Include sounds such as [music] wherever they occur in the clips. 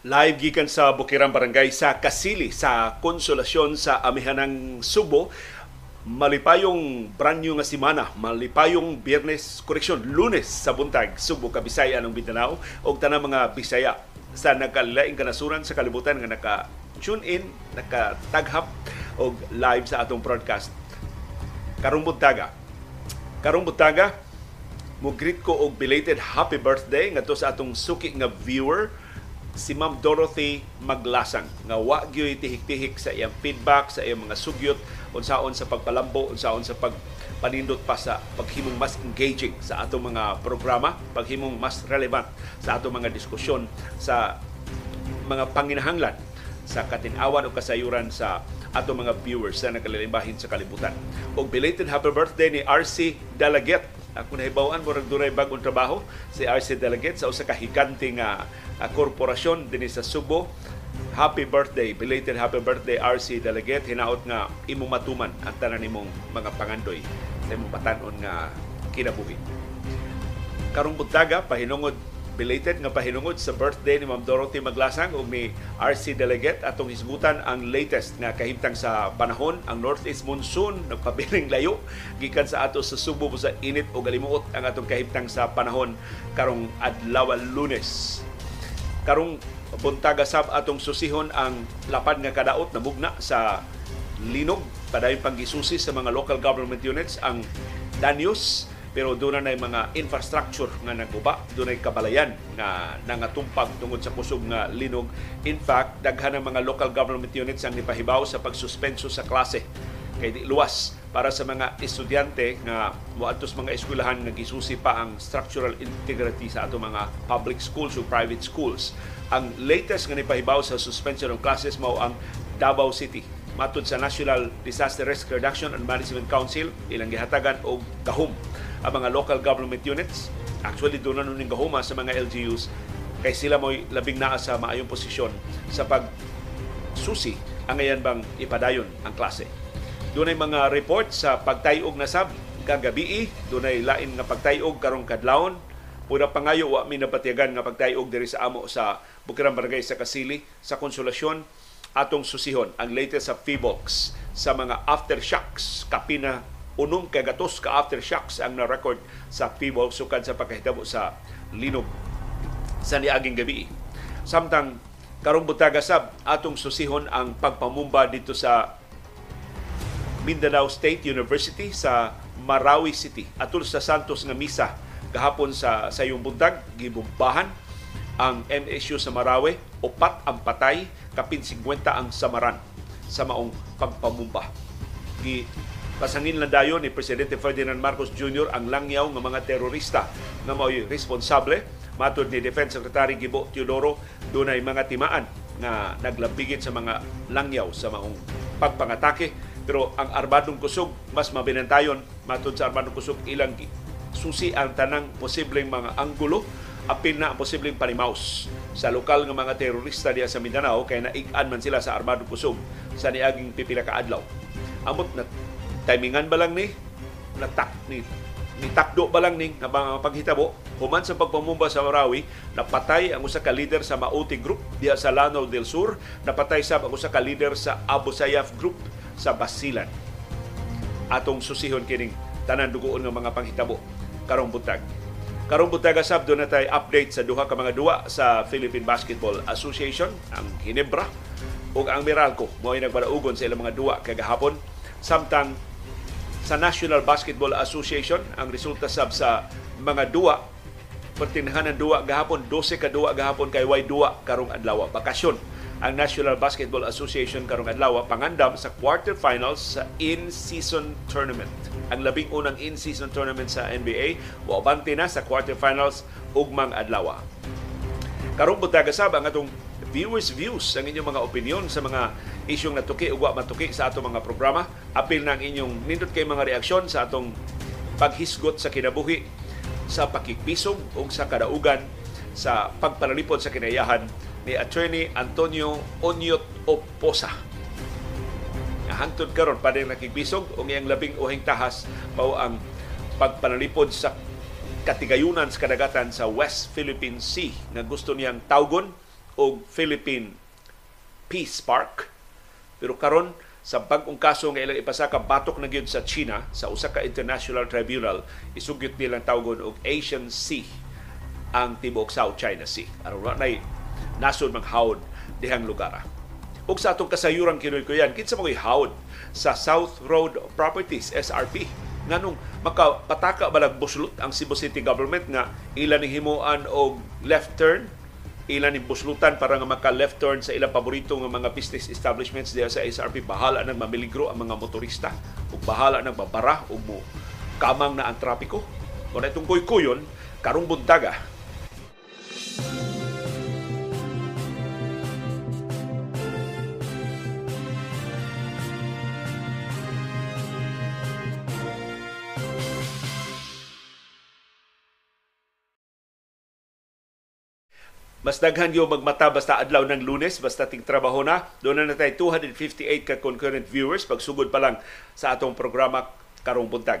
Live gikan sa Bukirang Barangay sa Kasili sa Konsolasyon sa Amihanang Subo. Malipayong brand new nga semana, malipayong Biyernes, koreksyon, Lunes sa buntag, Subo, Kabisaya ng Mindanao o tanang mga Bisaya sa nagkalaing kanasuran sa kalibutan nga naka tune in, naka-taghap og live sa atong broadcast. Karong buntaga. Karong buntaga, mo greet ko og belated happy birthday ngadto sa atong suki nga viewer si Ma'am Dorothy Maglasang nga wa gyud tihik-tihik sa iyang feedback sa iyang mga sugyot unsaon sa pagpalambo unsaon sa pagpanindot pa sa paghimong mas engaging sa atong mga programa paghimong mas relevant sa atong mga diskusyon sa mga panginahanglan sa katinawan o kasayuran sa ato mga viewers sa nagkalilimbahin sa kalibutan. Og belated happy birthday ni RC Dalaget. Ako nahibawan mo dunay bagong trabaho si RC Dalaget sa usa ka higante nga uh, korporasyon dinhi sa Subo. Happy birthday, belated happy birthday RC Delegate. Hinaot nga imong matuman ang tanan nimong mga pangandoy sa imong batanon nga kinabuhi. Karong buntaga pahinungod belated nga pahinungod sa birthday ni Ma'am Dorothy Maglasang ug ni RC Delegate atong hisgutan ang latest nga kahimtang sa panahon ang northeast monsoon [laughs] nagpabiling layo. Gikan sa ato sa Subo sa init o galimuot ang atong kahimtang sa panahon karong adlaw Lunes. Karong buntaga sab atong susihon ang lapad nga kadaot na mugna sa linog. Padayon panggisusi sa mga local government units ang danyos pero doon na mga infrastructure nga naguba, doon ay kabalayan nga nangatumpag tungod sa kusog nga linog. In fact, daghan ng mga local government units ang nipahibaw sa pagsuspenso sa klase kay luwas para sa mga estudyante nga moadtos mga eskwelahan nga gisusi pa ang structural integrity sa ato mga public schools o private schools. Ang latest nga nipahibaw sa suspension of classes mao ang Davao City matud sa National Disaster Risk Reduction and Management Council ilang gihatagan og gahom ang mga local government units. Actually, doon na nun gahuma sa mga LGUs kay sila mo'y labing naa sa maayong posisyon sa pag susi ang ngayon bang ipadayon ang klase. Doon ay mga report sa pagtayog na sab kagabi, doon ay lain nga pagtayog karong kadlawon. Pura pangayo wa mi napatiyagan nga pagtayog diri sa amo sa Bukirang Barangay sa Kasili sa Konsolasyon atong susihon ang latest sa FIBOX sa mga aftershocks kapina unong kagatos ka aftershocks ang na-record sa PIBOL sukad sa pagkahitabo sa linog sa niaging gabi. Samtang karong butaga sab atong susihon ang pagpamumba dito sa Mindanao State University sa Marawi City atul sa Santos nga misa gahapon sa sayong buntag gibumbahan ang MSU sa Marawi upat ang patay kapin 50 ang samaran sa maong pagpamumba. Gi Pasangin lang dayon ni Presidente Ferdinand Marcos Jr. ang langyaw ng mga terorista na mao'y responsable. Matod ni Defense Secretary Gibo Teodoro, doon ay mga timaan nga naglambigit sa mga langyaw sa maong pagpangatake. Pero ang Armadong Kusog, mas mabinantayon, matod sa Armadong Kusog, ilang susi ang tanang posibleng mga anggulo apil na ang posibleng panimaus sa lokal ng mga terorista diya sa Mindanao kaya naigan man sila sa Armadong Kusog sa niaging pipila ka adlaw. Amot na timingan ba lang ni? Natak ni ni takdo ba lang ning nga mga paghitabo human sa pagpamumba sa Marawi napatay ang usa ka leader sa Mauti Group diya sa Lanao del Sur napatay sab ang usa ka leader sa Abu Sayyaf Group sa Basilan. Atong susihon kining tanan dugoon nga mga panghitabo karong butag. Karong butag sab do natay update sa duha ka mga duwa sa Philippine Basketball Association ang Ginebra ug ang Meralco. Mao ay nagpadaugon sa ilang mga duwa kagahapon samtang sa National Basketball Association ang resulta sab sa mga duwa pertinahan ng duwa gahapon 12 ka duwa gahapon kay way duwa karong adlaw bakasyon. Ang National Basketball Association karong adlaw pangandam sa quarterfinals sa in-season tournament. Ang labing unang in-season tournament sa NBA wa na sa quarterfinals ugmang adlaw. Karong butaga sab ang atong viewers views ang inyong mga opinion sa mga isyong natuki wa matuki sa atong mga programa. Apil na ang inyong nindot kay mga reaksyon sa atong paghisgot sa kinabuhi sa pakikpisog o sa kadaugan sa pagpanalipod sa kinayahan ni Attorney Antonio Onyot Oposa. Hangtod karon pa rin nakikbisog o iyang labing uhing tahas mao ang pagpanalipod sa katigayunan sa kadagatan sa West Philippine Sea nga gusto niyang tawgon og Philippine Peace Park. Pero karon sa bag-ong kaso nga ilang ipasaka batok na gyud sa China sa usa ka international tribunal isugyot nilang tawgon og Asian Sea ang tibuok South China Sea. Aron nay nasod maghawd dihang lugar. Ug sa atong kasayuran kinoy ko yan, kinsa mo hawd sa South Road Properties SRP nganong makapataka balag buslot ang Cebu City government nga ilan ni himuan og left turn ilan ni buslutan para nga maka left turn sa ilang paborito nga mga business establishments diya sa SRP bahala nang mamiligro ang mga motorista. Ug bahala nang babara ug mo. Kamang na ang trapiko. Kung itong kuy-kuyon karong buntaga Mas daghan yung magmata basta adlaw ng lunes, basta ting trabaho na. Doon na natay 258 ka concurrent viewers pagsugod pa lang sa atong programa karong buntag.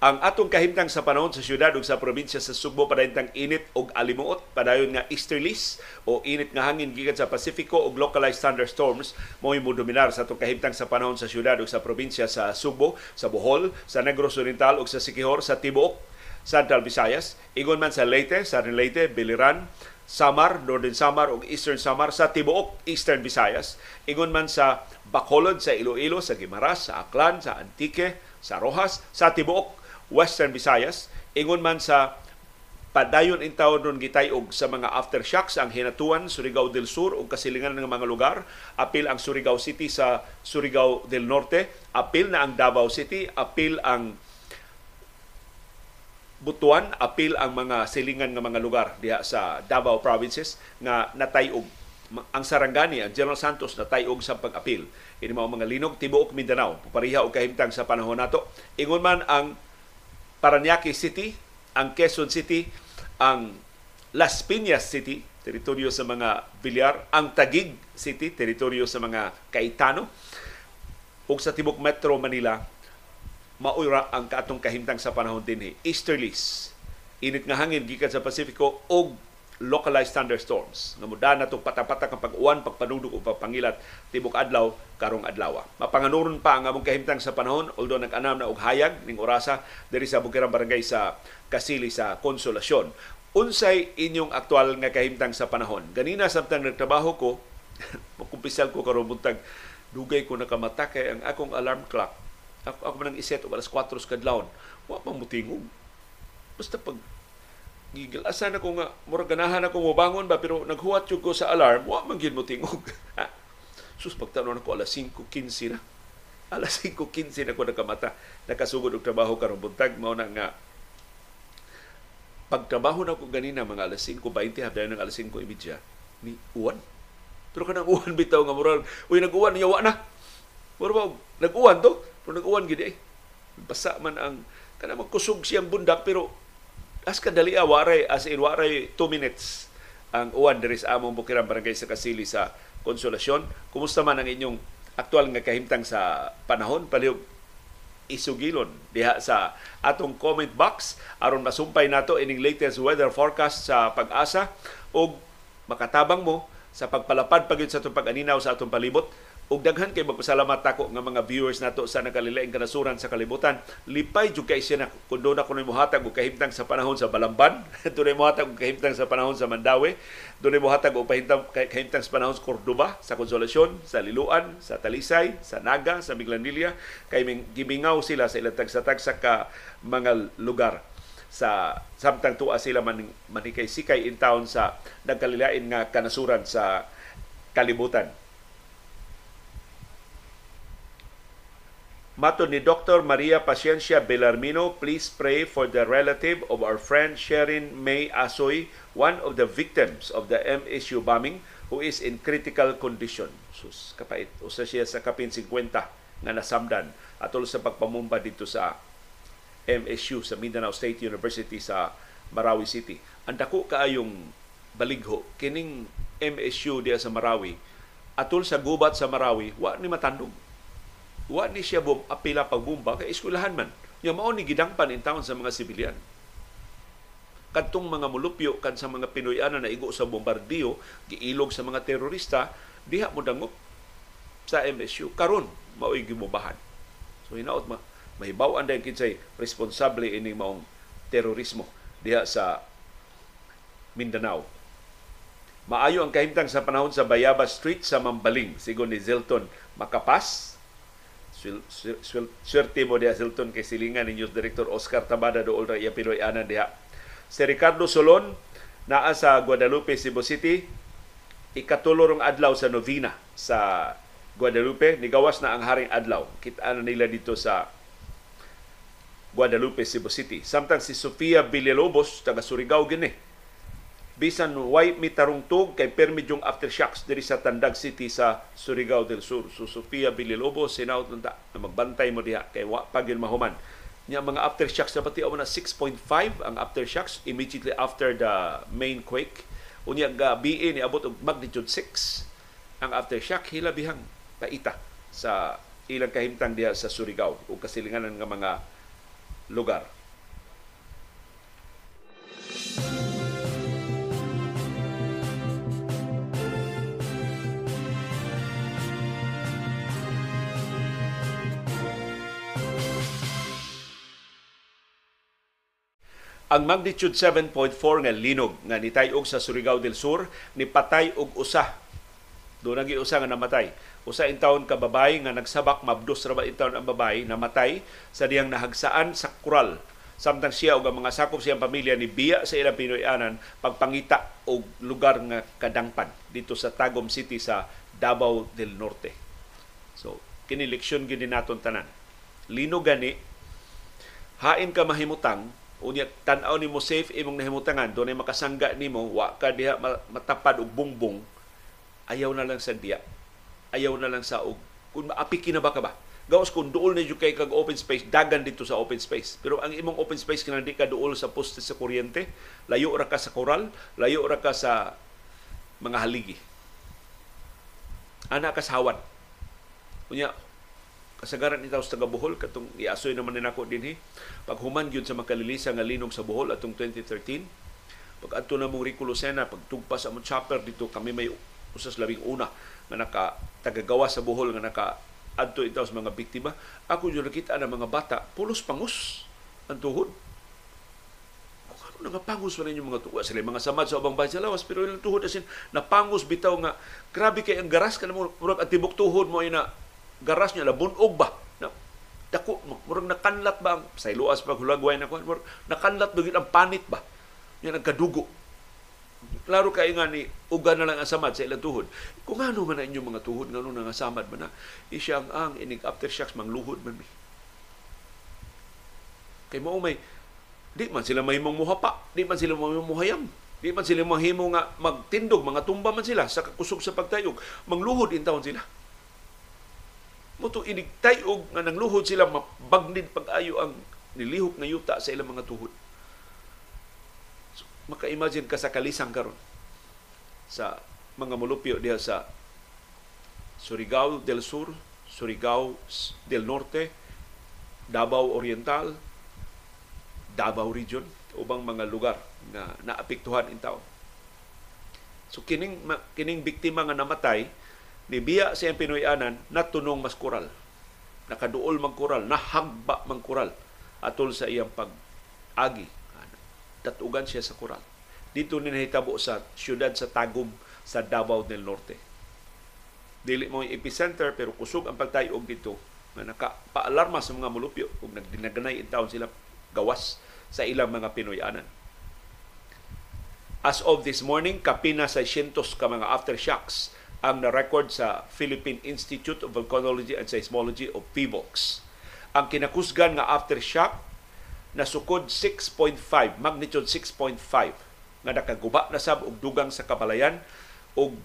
Ang atong kahimtang sa panahon sa syudad ug sa probinsya sa Sugbo padayong init ug alimuot padayon nga easterlies o init nga hangin gikan sa Pasifiko ug localized thunderstorms mo dominar sa atong kahimtang sa panahon sa syudad ug sa probinsya sa Sugbo, sa Bohol, sa Negros Oriental ug sa Siquijor, sa tibuok Central Visayas, ingon man sa Leyte, sa Leyte, Biliran, Samar, Northern Samar ug Eastern Samar sa tibuok Eastern Visayas, ingon man sa Bacolod, sa Iloilo, sa Guimaras, sa Aklan, sa Antique, sa Rojas, sa tibuok Western Visayas, ingon man sa padayon in taon ron gitayog sa mga aftershocks ang Hinatuan, Surigao del Sur ug kasilingan ng mga lugar, apil ang Surigao City sa Surigao del Norte, apil na ang Davao City, apil ang Butuan, apil ang mga silingan ng mga lugar diha sa Davao provinces nga natayog ang Sarangani, ang General Santos natayog sa pag-apil. Ini mao mga linog tibuok Mindanao, pariha og kahimtang sa panahon nato. Ingon man ang Paranaque City, ang Quezon City, ang Las Piñas City, teritoryo sa mga Villar, ang Tagig City, teritoryo sa mga Kaitano, ug sa Tibok Metro Manila, maura ang katong kahimtang sa panahon din easterlies init nga hangin gikan sa Pasifiko og localized thunderstorms nga muda na itong patapata ang pag-uwan, pagpanudog o pagpangilat tibok adlaw karong adlaw. Mapanganuron pa ang among kahimtang sa panahon although nag-anam na og hayag ning orasa diri sa Bukirang Barangay sa Kasili sa Konsolasyon. Unsay inyong aktual nga kahimtang sa panahon? Ganina samtang nagtrabaho ko, [laughs] makumpisal ko karon buntag dugay ko nakamata kay ang akong alarm clock ako, ako man iset o alas 4 sa kadlawon. Wa pa mutingog. Basta pag gigilasan ako nga murag ganahan ako mo bangon ba pero naghuwat jud ko sa alarm wa man gid mo tingog [laughs] sus pagtanon ako alas 5:15 na. Alas 5:15 na ko nakamata. Nakasugod og trabaho karon buntag mao na nga. Pagtrabaho na ko ganina mga alas 5:20 habdayon ng alas 5:30 ni uwan pero kanang uwan bitaw nga murag uy nag-uwan niya wa na Mura nag-uwan to pero nag-uwan gid eh. Basa man ang kana magkusog siyang bundak pero as kadali waray as in waray 2 minutes ang uwan diri sa among Bukirang Barangay sa Kasili sa Konsolasyon. Kumusta man ang inyong aktual nga kahimtang sa panahon? Palihog isugilon diha sa atong comment box. Aron masumpay nato ining latest weather forecast sa pag-asa. Og makatabang mo sa pagpalapad pagid sa atong pag-aninaw sa atong palibot ug daghan kay magpasalamat ako nga mga viewers nato sa nakalilaing kanasuran sa kalibutan. Lipay jud kay siya na. Kun do na kuno mohatag og kahimtang sa panahon sa Balamban. [laughs] Dunay mohatag og kahimtang sa panahon sa Mandawi. Dunay mohatag og kahimtang kahimtang sa panahon sa Cordoba sa Konsolasyon sa Liloan sa Talisay sa Naga sa Miglanilla kay gimingaw sila sa ilang tagsa-tagsa ka mga lugar. Sa samtang tuwa sila man manikay sikay in town sa nagkalilain nga kanasuran sa kalibutan Mato ni Dr. Maria Paciencia Belarmino, please pray for the relative of our friend Sherin May Asoy, one of the victims of the MSU bombing, who is in critical condition. Sus, kapait. Usa siya sa kapin 50 nga nasamdan atol sa pagpamumba dito sa MSU sa Mindanao State University sa Marawi City. Ang dako kaayong baligho kining MSU diya sa Marawi atol sa gubat sa Marawi wa ni matandog wa ni siya bum apila pagbumba kay eskwelahan man nya mao ni gidangpan in town sa mga sibilyan kadtong mga mulupyo kan sa mga Pinoyana na igo sa bombardiyo giilog sa mga terorista diha mo dangop sa MSU karon mao'y gimubahan so hinaot ma mahibaw-an dahil kinsay responsable ini maong terorismo diha sa Mindanao. Maayo ang kahimtang sa panahon sa Bayaba Street sa Mambaling, sigon ni Zilton Makapas. Swerte mo diha Zilton kay silingan ni News Director Oscar Tabada do Ultra iya Pinoy ana diha. Si Ricardo Solon naa sa Guadalupe, Cebu City. Ikatulorong adlaw sa novena sa Guadalupe. Nigawas na ang haring adlaw. Kita na nila dito sa Guadalupe, Cebu City. Samtang si Sofia Villalobos, taga Surigao gini. Bisan way mitarungtog kay permidyong aftershocks diri sa Tandag City sa Surigao del Sur. So Sofia Villalobos, sinaut nanta na magbantay mo diha kay wa pagil mahuman. Nya mga aftershocks na pati na 6.5 ang aftershocks immediately after the main quake. Unya gabi ni abot og magnitude 6 ang aftershock hilabihang paita sa ilang kahimtang diha sa Surigao ug kasilinganan nga mga lugar. Ang magnitude 7.4 nga linog nga nitayog sa Surigao del Sur ni patay og usa. Do nagi usa nga namatay. Usa in taon ka babae nga nagsabak mabdos ra ba in taon ang babae namatay sa diyang nahagsaan sa kural. Samtang siya ug ang mga sakop siyang pamilya ni biya sa ilang Pinoyanan pagpangita og lugar nga kadangpan dito sa Tagum City sa Davao del Norte. So, kini leksyon gini naton tanan. Lino gani hain ka mahimutang unya tan-aw nimo safe imong nahimutangan. Dunay makasangga nimo wa ka diha matapad og bungbong. Ayaw na lang sa diya ayaw na lang sa og kung maapiki na ba ka ba? Gawas kung duol na yung kay kag open space dagan dito sa open space. Pero ang imong open space kinang di ka duol sa poste sa kuryente layo ra ka sa koral layo ra ka sa mga haligi. Ana kasawan unya kasagaran itaw sa taga Bohol katong iasoy naman ni nako dinhi. Pag human gyud sa makalilisa nga linog sa Bohol atong 2013 pag adto na mong Rico pagtugpas among chopper dito kami may usas labing una nga naka tagagawa sa Bohol nga naka adto itaw sa mga biktima. Ako yung nakita ng mga bata pulos pangus ang tuhod. Ano pangus man yung mga tuwa sila mga samad sa ubang bahay sa lawas pero yung tuhod asin napangus bitaw nga grabe kay ang garas kanamo murag at tibok tuhod mo ina garas niya labunog ba? Na dako murag nakanlat ba sa iluas pag hulagway na murag nakanlat ba ang panit ba? Yan ang kadugo. Klaro kay nga ni uga na lang ang samad sa ilang tuhod. Kung ano man na inyong mga tuhod ngano nga samad man na isyang ang inig aftershocks mangluhod man mi. Kay mo may di man sila mahimong muhapa di man sila mahimong muhayam di man sila mahimo nga magtindog mga tumba man sila sa kusog sa pagtayog. Mangluhod in taon sila Muto inigtay og nga nangluhod sila mabagnid pag-ayo ang nilihok nga yuta sa ilang mga tuhod. So, maka-imagine ka sa kalisang karon sa mga mulupyo diha sa Surigao del Sur, Surigao del Norte, Davao Oriental, Davao Region, ubang mga lugar na naapektuhan in taon. So kining kining biktima nga namatay ni biya sa iyang Pinoyanan natunong mas kural. Nakaduol mang kural, nahagba mang kural atol sa iyang pag-agi. Datugan siya sa kural. Dito ni nahitabo sa siyudad sa Tagum sa Davao del Norte. Dili mo epicenter pero kusog ang pagtayog dito na nakapaalarma sa mga mulupyo kung nagdinaganay in taon sila gawas sa ilang mga Pinoyanan. As of this morning, kapina sa 600 ka mga aftershocks ang na-record sa Philippine Institute of Volcanology and Seismology o PHIVOLCS. Ang kinakusgan nga aftershock na sukod 6.5, magnitude 6.5 nga nakaguba na sab og dugang sa kabalayan og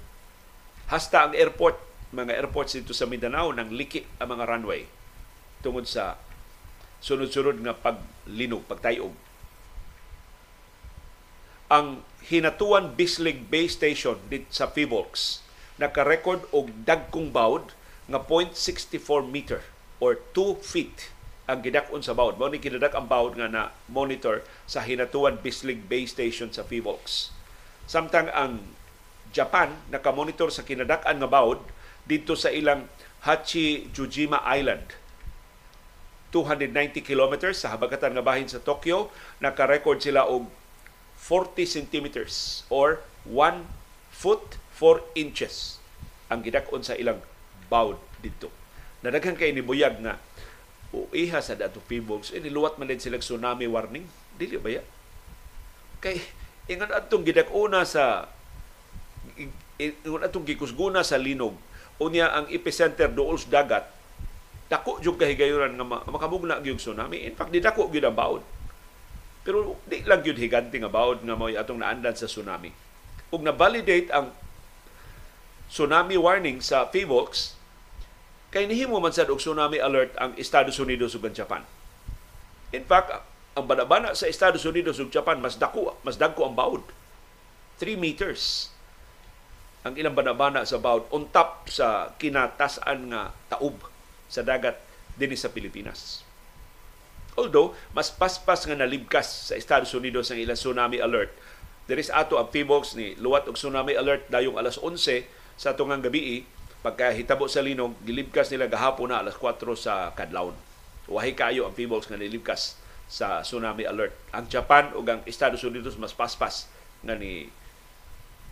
hasta ang airport mga airports dito sa Mindanao nang liki ang mga runway tungod sa sunod-sunod nga paglinog, pagtayog. Ang Hinatuan Bislig Base Station dito sa PHIVOLCS naka-record og dagkong bawd nga 0.64 meter or 2 feet ang gidak-on sa bawod. Mao ni kinadak ang bawod nga na monitor sa Hinatuan Bislig Bay Station sa Phivolcs. Samtang ang Japan nakamonitor sa kinadak-an nga bawod dito sa ilang Hachijujima Island 290 kilometers sa habagatan nga bahin sa Tokyo, naka-record sila og 40 centimeters or 1 foot 4 inches ang gidak-on sa ilang bawd dito. Nadaghan kay ni Buyag nga iha sa dato Pibogs, iniluwat man din sila tsunami warning. Dili ba ya? Kay ingon atong gidak-una sa ingon atong gikusguna sa linog unya ang epicenter duol sa dagat dako jud kahigayunan nga makamugna gyud tsunami. In fact, di dako gyud ang baod. Pero di lang gyud higante nga baod nga mo'y atong naandan sa tsunami. Ug na-validate ang tsunami warning sa PHIVOLCS, kay nihimo man sad og tsunami alert ang Estados Unidos ug Japan. In fact, ang banabana sa Estados Unidos ug Japan mas dako, mas dagko ang baod. 3 meters ang ilang banabana sa baod on top sa kinatasan nga taob sa dagat dinhi sa Pilipinas. Although, mas paspas nga nalibkas sa Estados Unidos ang ilang tsunami alert, there is ato ang PBOX ni luwat og tsunami alert dayong alas 11 sa tungang gabi pagka hitabo sa linog gilibkas nila gahapon na alas 4 sa kadlawon. Wahi kayo ang PBOX nga nilibkas sa tsunami alert. Ang Japan ug ang Estados Unidos mas paspas nga ni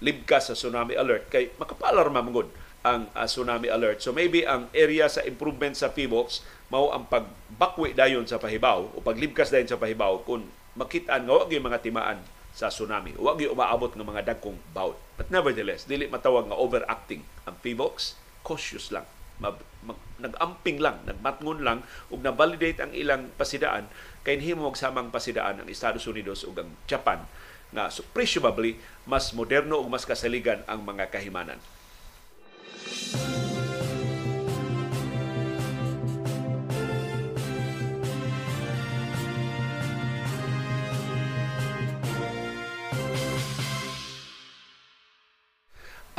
libkas sa tsunami alert kay makapalarma mangod ang uh, tsunami alert. So maybe ang area sa improvement sa PBOX mao ang pagbakwi dayon sa pahibaw o paglibkas dayon sa pahibaw kung makitaan nga wag mga timaan sa tsunami. Wag yung umaabot ng mga dagkong bawt. But nevertheless, dili matawag nga overacting ang PBOX. Cautious lang. Mag, mag, nag-amping lang, nagmatngon lang ug na-validate ang ilang pasidaan kay himo magsamang pasidaan ang Estados Unidos ug ang Japan nga so presumably mas moderno ug mas kasaligan ang mga kahimanan.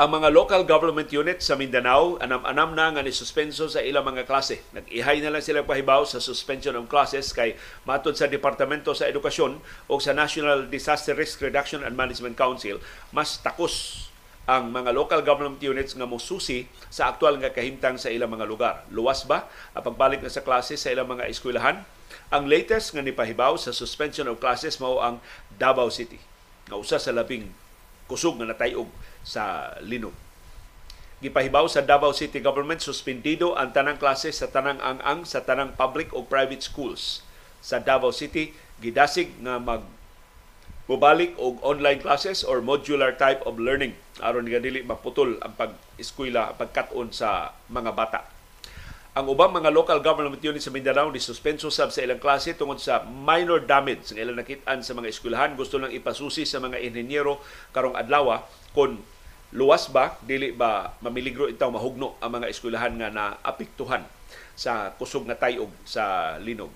Ang mga local government units sa Mindanao anam-anam na nga suspenso sa ilang mga klase. Nag-ihay na lang sila pahibaw sa suspension of classes kay matod sa Departamento sa Edukasyon o sa National Disaster Risk Reduction and Management Council, mas takos ang mga local government units nga mosusi sa aktual nga kahimtang sa ilang mga lugar. Luwas ba ang pagbalik na sa klase sa ilang mga eskwelahan? Ang latest nga nipahibaw sa suspension of classes mao ang Davao City. Nga usa sa labing kusog nga natayog sa linog. Gipahibaw sa Davao City Government suspendido ang tanang klase sa tanang ang-ang sa tanang public o private schools sa Davao City gidasig nga mag mubalik og online classes or modular type of learning aron nga dili maputol ang pag-eskwela pagkat-on sa mga bata. Ang ubang mga local government units sa Mindanao ni suspenso sab sa ilang klase tungod sa minor damage nga ilang nakitaan sa mga eskwelahan gusto lang ipasusi sa mga inhenyero karong adlaw kung luwas ba dili ba mamiligro itaw mahugno ang mga eskwelahan nga naapektuhan sa kusog nga tayog sa linog.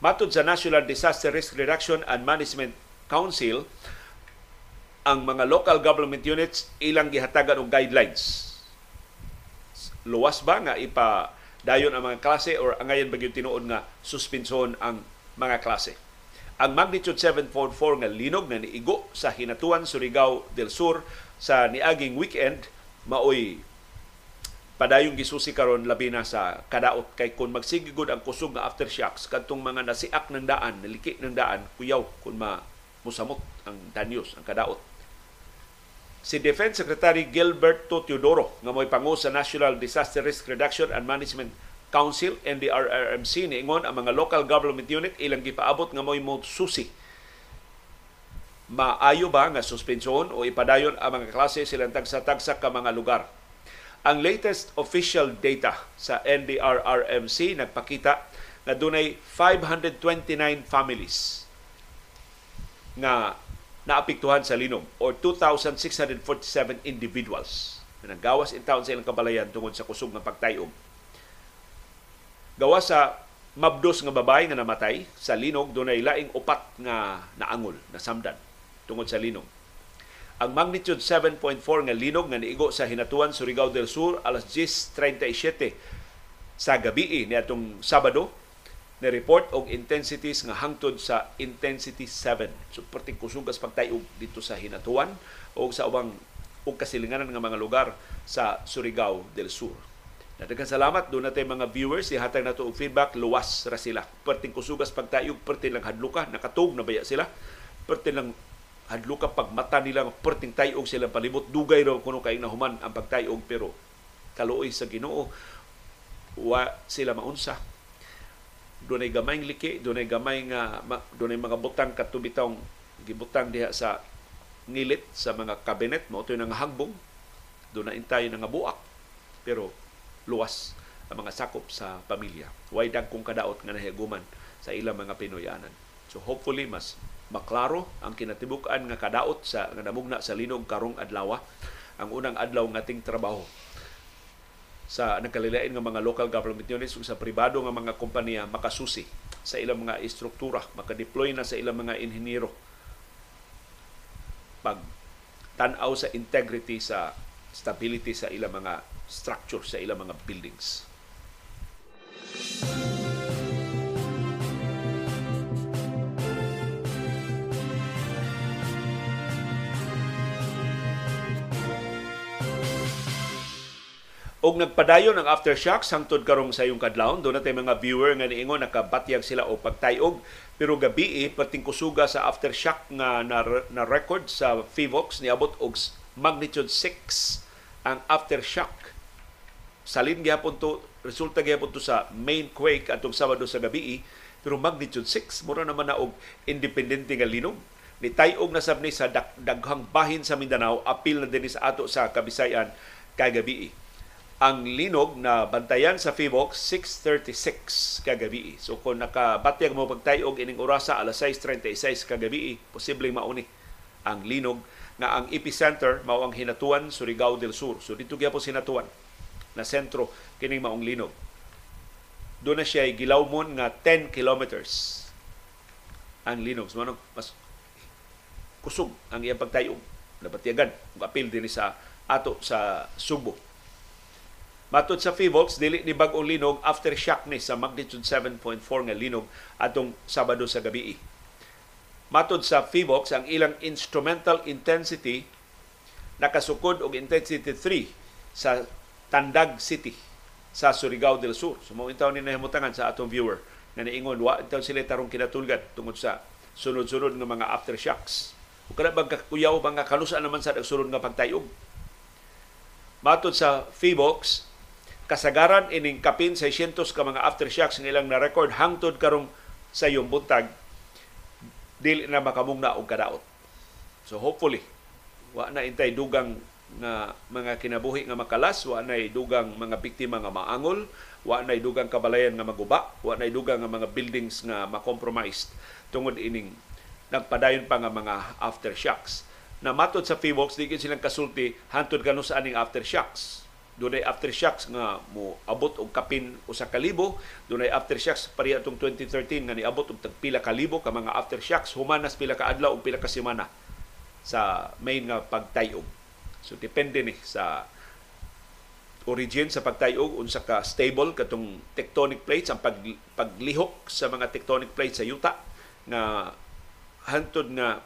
Matod sa National Disaster Risk Reduction and Management Council, ang mga local government units ilang gihatagan og guidelines. Luwas ba nga ipa dayon ang mga klase or angayon ba tinuod nga suspensyon ang mga klase? Ang magnitude 7.4 nga linog na niigo sa Hinatuan, Surigao del Sur sa niaging weekend maoy padayong gisusi karon labi na sa kadaot kay kun magsigigod ang kusog nga aftershocks kadtong mga nasiak ng daan, naliki ng daan, kuyaw kun ma musamot ang danyos, ang kadaot. Si Defense Secretary Gilberto Teodoro nga mo'y pangu sa National Disaster Risk Reduction and Management Council, NDRRMC, niingon ang mga local government unit ilang gipaabot nga mo'y mo susi. Maayo ba nga suspensyon o ipadayon ang mga klase silang tagsa-tagsa ka mga lugar? Ang latest official data sa NDRRMC nagpakita na dunay 529 families nga naapektuhan sa linom or 2,647 individuals na nagawas in town sa ilang kabalayan tungod sa kusog ng pagtayog gawa sa mabdos nga babae nga namatay sa linog dunay laing upat nga naangol na samdan tungod sa linog. Ang magnitude 7.4 nga linog nga niigo sa Hinatuan, Surigao del Sur alas 10:37 sa gabi ni atong Sabado na report og intensities nga hangtod sa intensity 7. So perting kusugas pagtayog dito sa Hinatuan o sa ubang ug kasilinganan nga mga lugar sa Surigao del Sur. Nadagang salamat doon natin mga viewers ihatag nato og feedback luwas ra sila. Perting kusugas pagtayog, perting lang hadluka, nakatug na baya sila. Perting lang hadluka pag mata nila perting tayog sila palibot dugay raw kuno kay nahuman ang pagtayog pero kaluoy sa Ginoo wa sila maunsa dunay gamay ng liki, dunay gamay nga dunay mga butang katubitong gibutang diha sa ngilit sa mga kabinet mo ito nga hagbong dunay intay nga buak pero luwas ang mga sakop sa pamilya. Way dagkong kadaot nga nahiguman sa ilang mga Pinoyanan. So hopefully mas maklaro ang kinatibuk-an nga kadaot sa nga namugna sa linog karong adlaw ang unang adlaw ng ating trabaho sa nagkalilain nga mga local government units ug sa pribado nga mga kompanya makasusi sa ilang mga istruktura, makadeploy na sa ilang mga inhinero pag tan-aw sa integrity sa stability sa ilang mga structure sa ilang mga buildings. Og nagpadayon ang aftershocks hangtod karong sa yung kadlawon. Do natay mga viewer nga niingon nakabatyag sila o pagtayog. Pero gabi eh, pating kusuga sa aftershock nga na, na record sa Fivox niabot og magnitude 6 ang aftershock. Salin gyapon to resulta gyapon to sa main quake atong Sabado sa gabi eh, pero magnitude 6 mura naman na og independente nga linog. Ni tayog na sabni sa daghang bahin sa Mindanao apil na din sa ato sa Kabisayan kay gabi eh ang linog na bantayan sa FIVOX 6.36 kagabi. So kung nakabatyag mo pagtayog ining orasa alas 6.36 kagabi, posibleng mauni ang linog na ang epicenter mao ang Hinatuan, Surigao del Sur. So dito gyapon Hinatuan na sentro kining maong linog. Doon na siya gilawmon nga 10 kilometers ang linog. So, mas kusog ang iyang pagtayog. Nabatyagan. Apil din sa ato sa Subo Matod sa FIVOX, dili ni bagong linog aftershock ni sa magnitude 7.4 nga linog atong Sabado sa gabi. Matod sa FIVOX, ang ilang instrumental intensity nakasukod og intensity 3 sa Tandag City sa Surigao del Sur. So mo intaw ni nahimutangan sa atong viewer na niingon wa intaw sila tarong kinatulgat tungod sa sunod-sunod nga mga aftershocks. O kada bang kakuyaw mga kanusa naman sa nagsunod nga pagtayog. Matod sa FIVOX, kasagaran ining kapin 600 ka mga aftershocks ng ilang na-record hangtod karong sa iyong buntag dili na makamugna og kadaot. So hopefully wa na intay dugang nga mga kinabuhi nga makalas, wa na dugang mga biktima nga maangol, wa na dugang kabalayan nga maguba, wa na dugang nga mga buildings nga makompromised tungod ining nagpadayon pa nga mga aftershocks. Na matod sa FIVOX, di silang kasulti hantod kanu sa aning aftershocks dunay aftershocks nga mo abot og kapin usa ka libo. Dunay aftershocks pari atong 2013 nga niabot og pila ka libo ka mga aftershocks humanas pila ka adlaw og pila ka semana sa main nga pagtayog. So depende ni sa origin sa pagtayog unsa ka stable katong tectonic plates ang pag, paglihok sa mga tectonic plates sa yuta nga hantod nga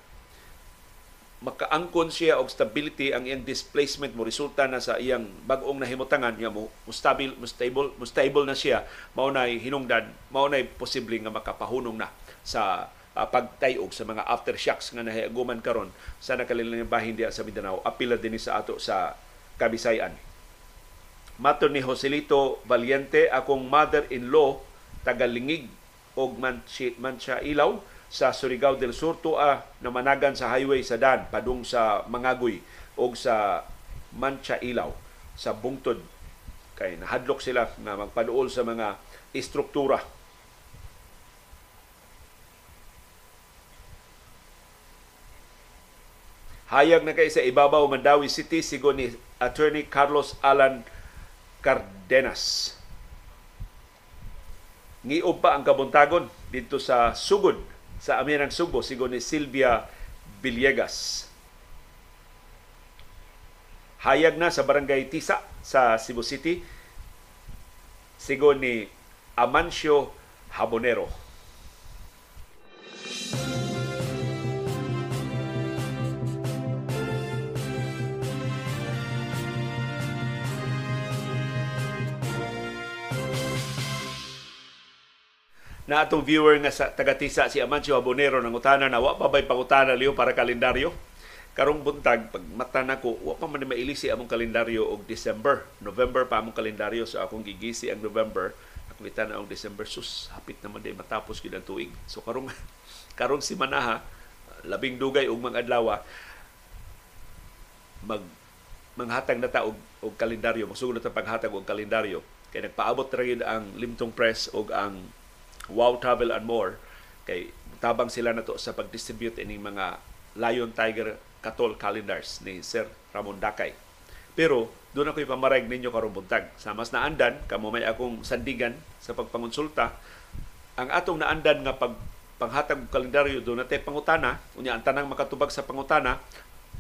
makaangkon siya og stability ang iyang displacement mo resulta na sa iyang bag-ong nahimutangan. Niya mo stable mo stable mo stable na siya. Mao nay hinungdan mao nay posible nga makapahunong na sa uh, pagtayog sa mga aftershocks nga nahiaguman karon sa nakalilang bahin diya sa Mindanao. Apila din sa ato sa Kabisayan. Mato ni Joselito Valiente akong mother-in-law tagalingig og mancha, mancha ilaw sa Surigao del Sur tua na managan sa highway sa Dan padung sa Mangagoy o sa Mancha Ilaw sa bungtod. Kay nahadlok sila na magpaduol sa mga istruktura. Hayag na kay sa ibabaw Mandawi City sigon ni Attorney Carlos Alan Cardenas. Ngiob pa ang kabuntagon dito sa sugod sa Amirang Subo, sigo ni Silvia Villegas. Hayag na sa Barangay Tisa sa Cebu City, sigo ni Amancio Habonero. Na atong viewer nga sa tagatisa si Amancio Abonero ng utana na wa pa bay pangutana liyo para kalendaryo. Karong buntag pag mata nako wa pa man mailisi among kalendaryo og December. November pa among kalendaryo so akong gigisi ang November. Ako mitan ang December sus hapit naman day matapos gid tuig. So karong [laughs] karong simana ha labing dugay og mga adlaw mag manghatag na ta og, og kalendaryo magsugod na ta paghatag og kalendaryo kay nagpaabot ra ang Limtong Press og ang Wow Travel and More kay tabang sila nato sa pag-distribute ining mga Lion Tiger Katol calendars ni Sir Ramon Dakay. Pero doon ako ipamarag ninyo karong buntag. Sa mas naandan, kamo may akong sandigan sa pagpangonsulta, ang atong naandan nga pag panghatag kalendaryo doon natin pangutana, unya ang tanang makatubag sa pangutana,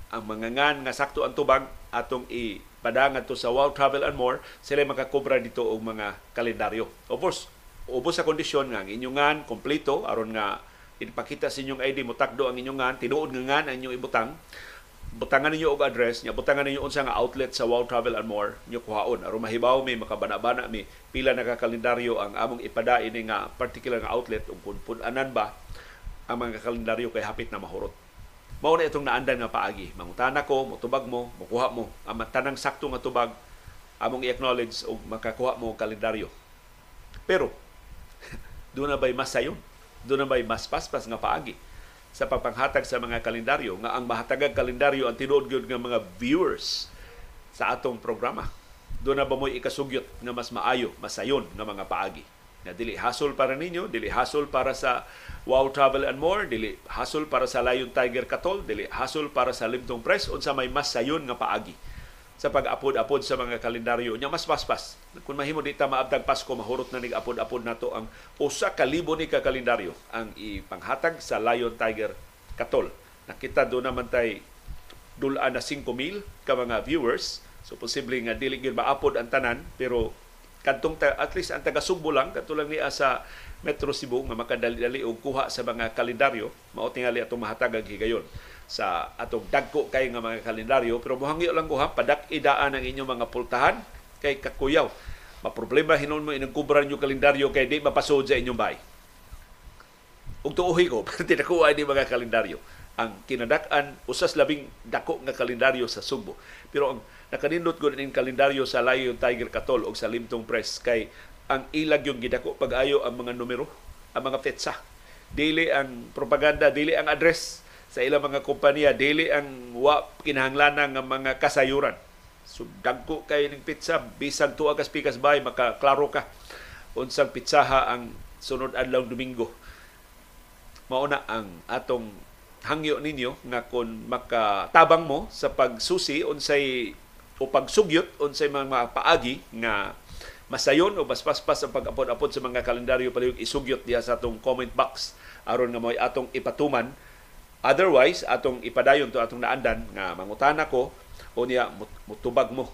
ang mga ngan nga sakto ang tubag atong ipadangan to sa Wow Travel and More, sila makakobra dito og mga kalendaryo. Of course, ubos sa kondisyon nga ang inyong ngan kompleto aron nga ipakita sa inyong ID mo takdo ang inyong ngan tinuod nga ngan ang inyong ibutang. Butangan ninyo og address nya butangan ninyo unsa nga outlet sa Wow Travel and More nyo kuhaon. Aron mahibaw mi makabana-bana mi pila na ka kalendaryo ang among ipadain nga particular nga outlet ug kun punanan ba ang mga kalendaryo kay hapit na mahurot. Mao na itong naandan nga paagi. Mangutana ko motubag mo mokuha mo. Ang tanang sakto nga tubag among i-acknowledge og makakuha mo og kalendaryo. Pero doon na ba'y mas sayon? Doon na ba'y mas paspas nga paagi sa pagpanghatag sa mga kalendaryo nga ang mahatagag kalendaryo ang tinuod gyud nga mga viewers sa atong programa. Doon na ba mo'y ikasugyot nga mas maayo, mas sayon nga mga paagi? Na dili hasol para ninyo, dili hasol para sa Wow Travel and More, dili hasol para sa Lion Tiger Katol, dili hasol para sa Limtong Press unsa may mas sayon nga paagi sa pag-apod-apod sa mga kalendaryo nya mas paspas kung mahimo dita maabtag Pasko mahurot na nig apod-apod nato ang usa ka libo ni ka kalendaryo ang ipanghatag sa Lion Tiger Katol. Nakita do naman tay dulaan na 5,000 ka mga viewers. So posible nga dili gyud maapod ang tanan pero kadtong ta, at least ang taga Subo lang katulang niya sa Metro Cebu nga makadali-dali og kuha sa mga kalendaryo mao tingali atong mahatag ang higayon sa atong dagko kay nga mga kalendaryo pero mohangyo lang ko ha? Padak idaan ang inyong mga pultahan kay kakuyaw. Maproblema hinon mo inang kubran yung kalendaryo kay di mapasod sa inyong bay ug tuohi ko [laughs] perti nakuha ni mga kalendaryo. Ang kinadak-an usas labing dako nga kalendaryo sa Subo pero ang nakanindot ko ning kalendaryo sa Lion Tiger Katol o sa Limtong Press kay ang ilag yung gidako pag-ayo ang mga numero ang mga petsa. Dili ang propaganda dili ang address sa ilang mga kompanya dili ang wa kinahanglanan nga mga kasayuran. So dagko kay ning pizza bisan tuwa ka pikas bay makaklaro ka unsang pitsaha ang sunod adlaw Domingo. Mauna ang atong hangyo ninyo nga kon makatabang mo sa pagsusi unsay o pagsugyot unsay mga paagi nga masayon o mas paspas ang pag-apod-apod sa mga kalendaryo palihog isugyot diha sa atong comment box aron nga mo'y atong ipatuman Otherwise, atong ipadayon to atong naandan nga mangutana ko o niya mutubag mo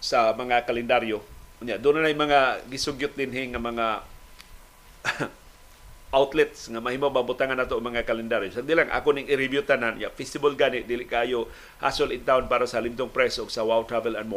sa mga kalendaryo. Unya, doon na mga gisugyot din nga mga [coughs] outlets nga mahimo mabutangan nato mga kalendaryo. Sa lang ako ning i-review tanan, ya festival gani dili kayo hustle in town para sa Limtong Press o sa Wow Travel and More.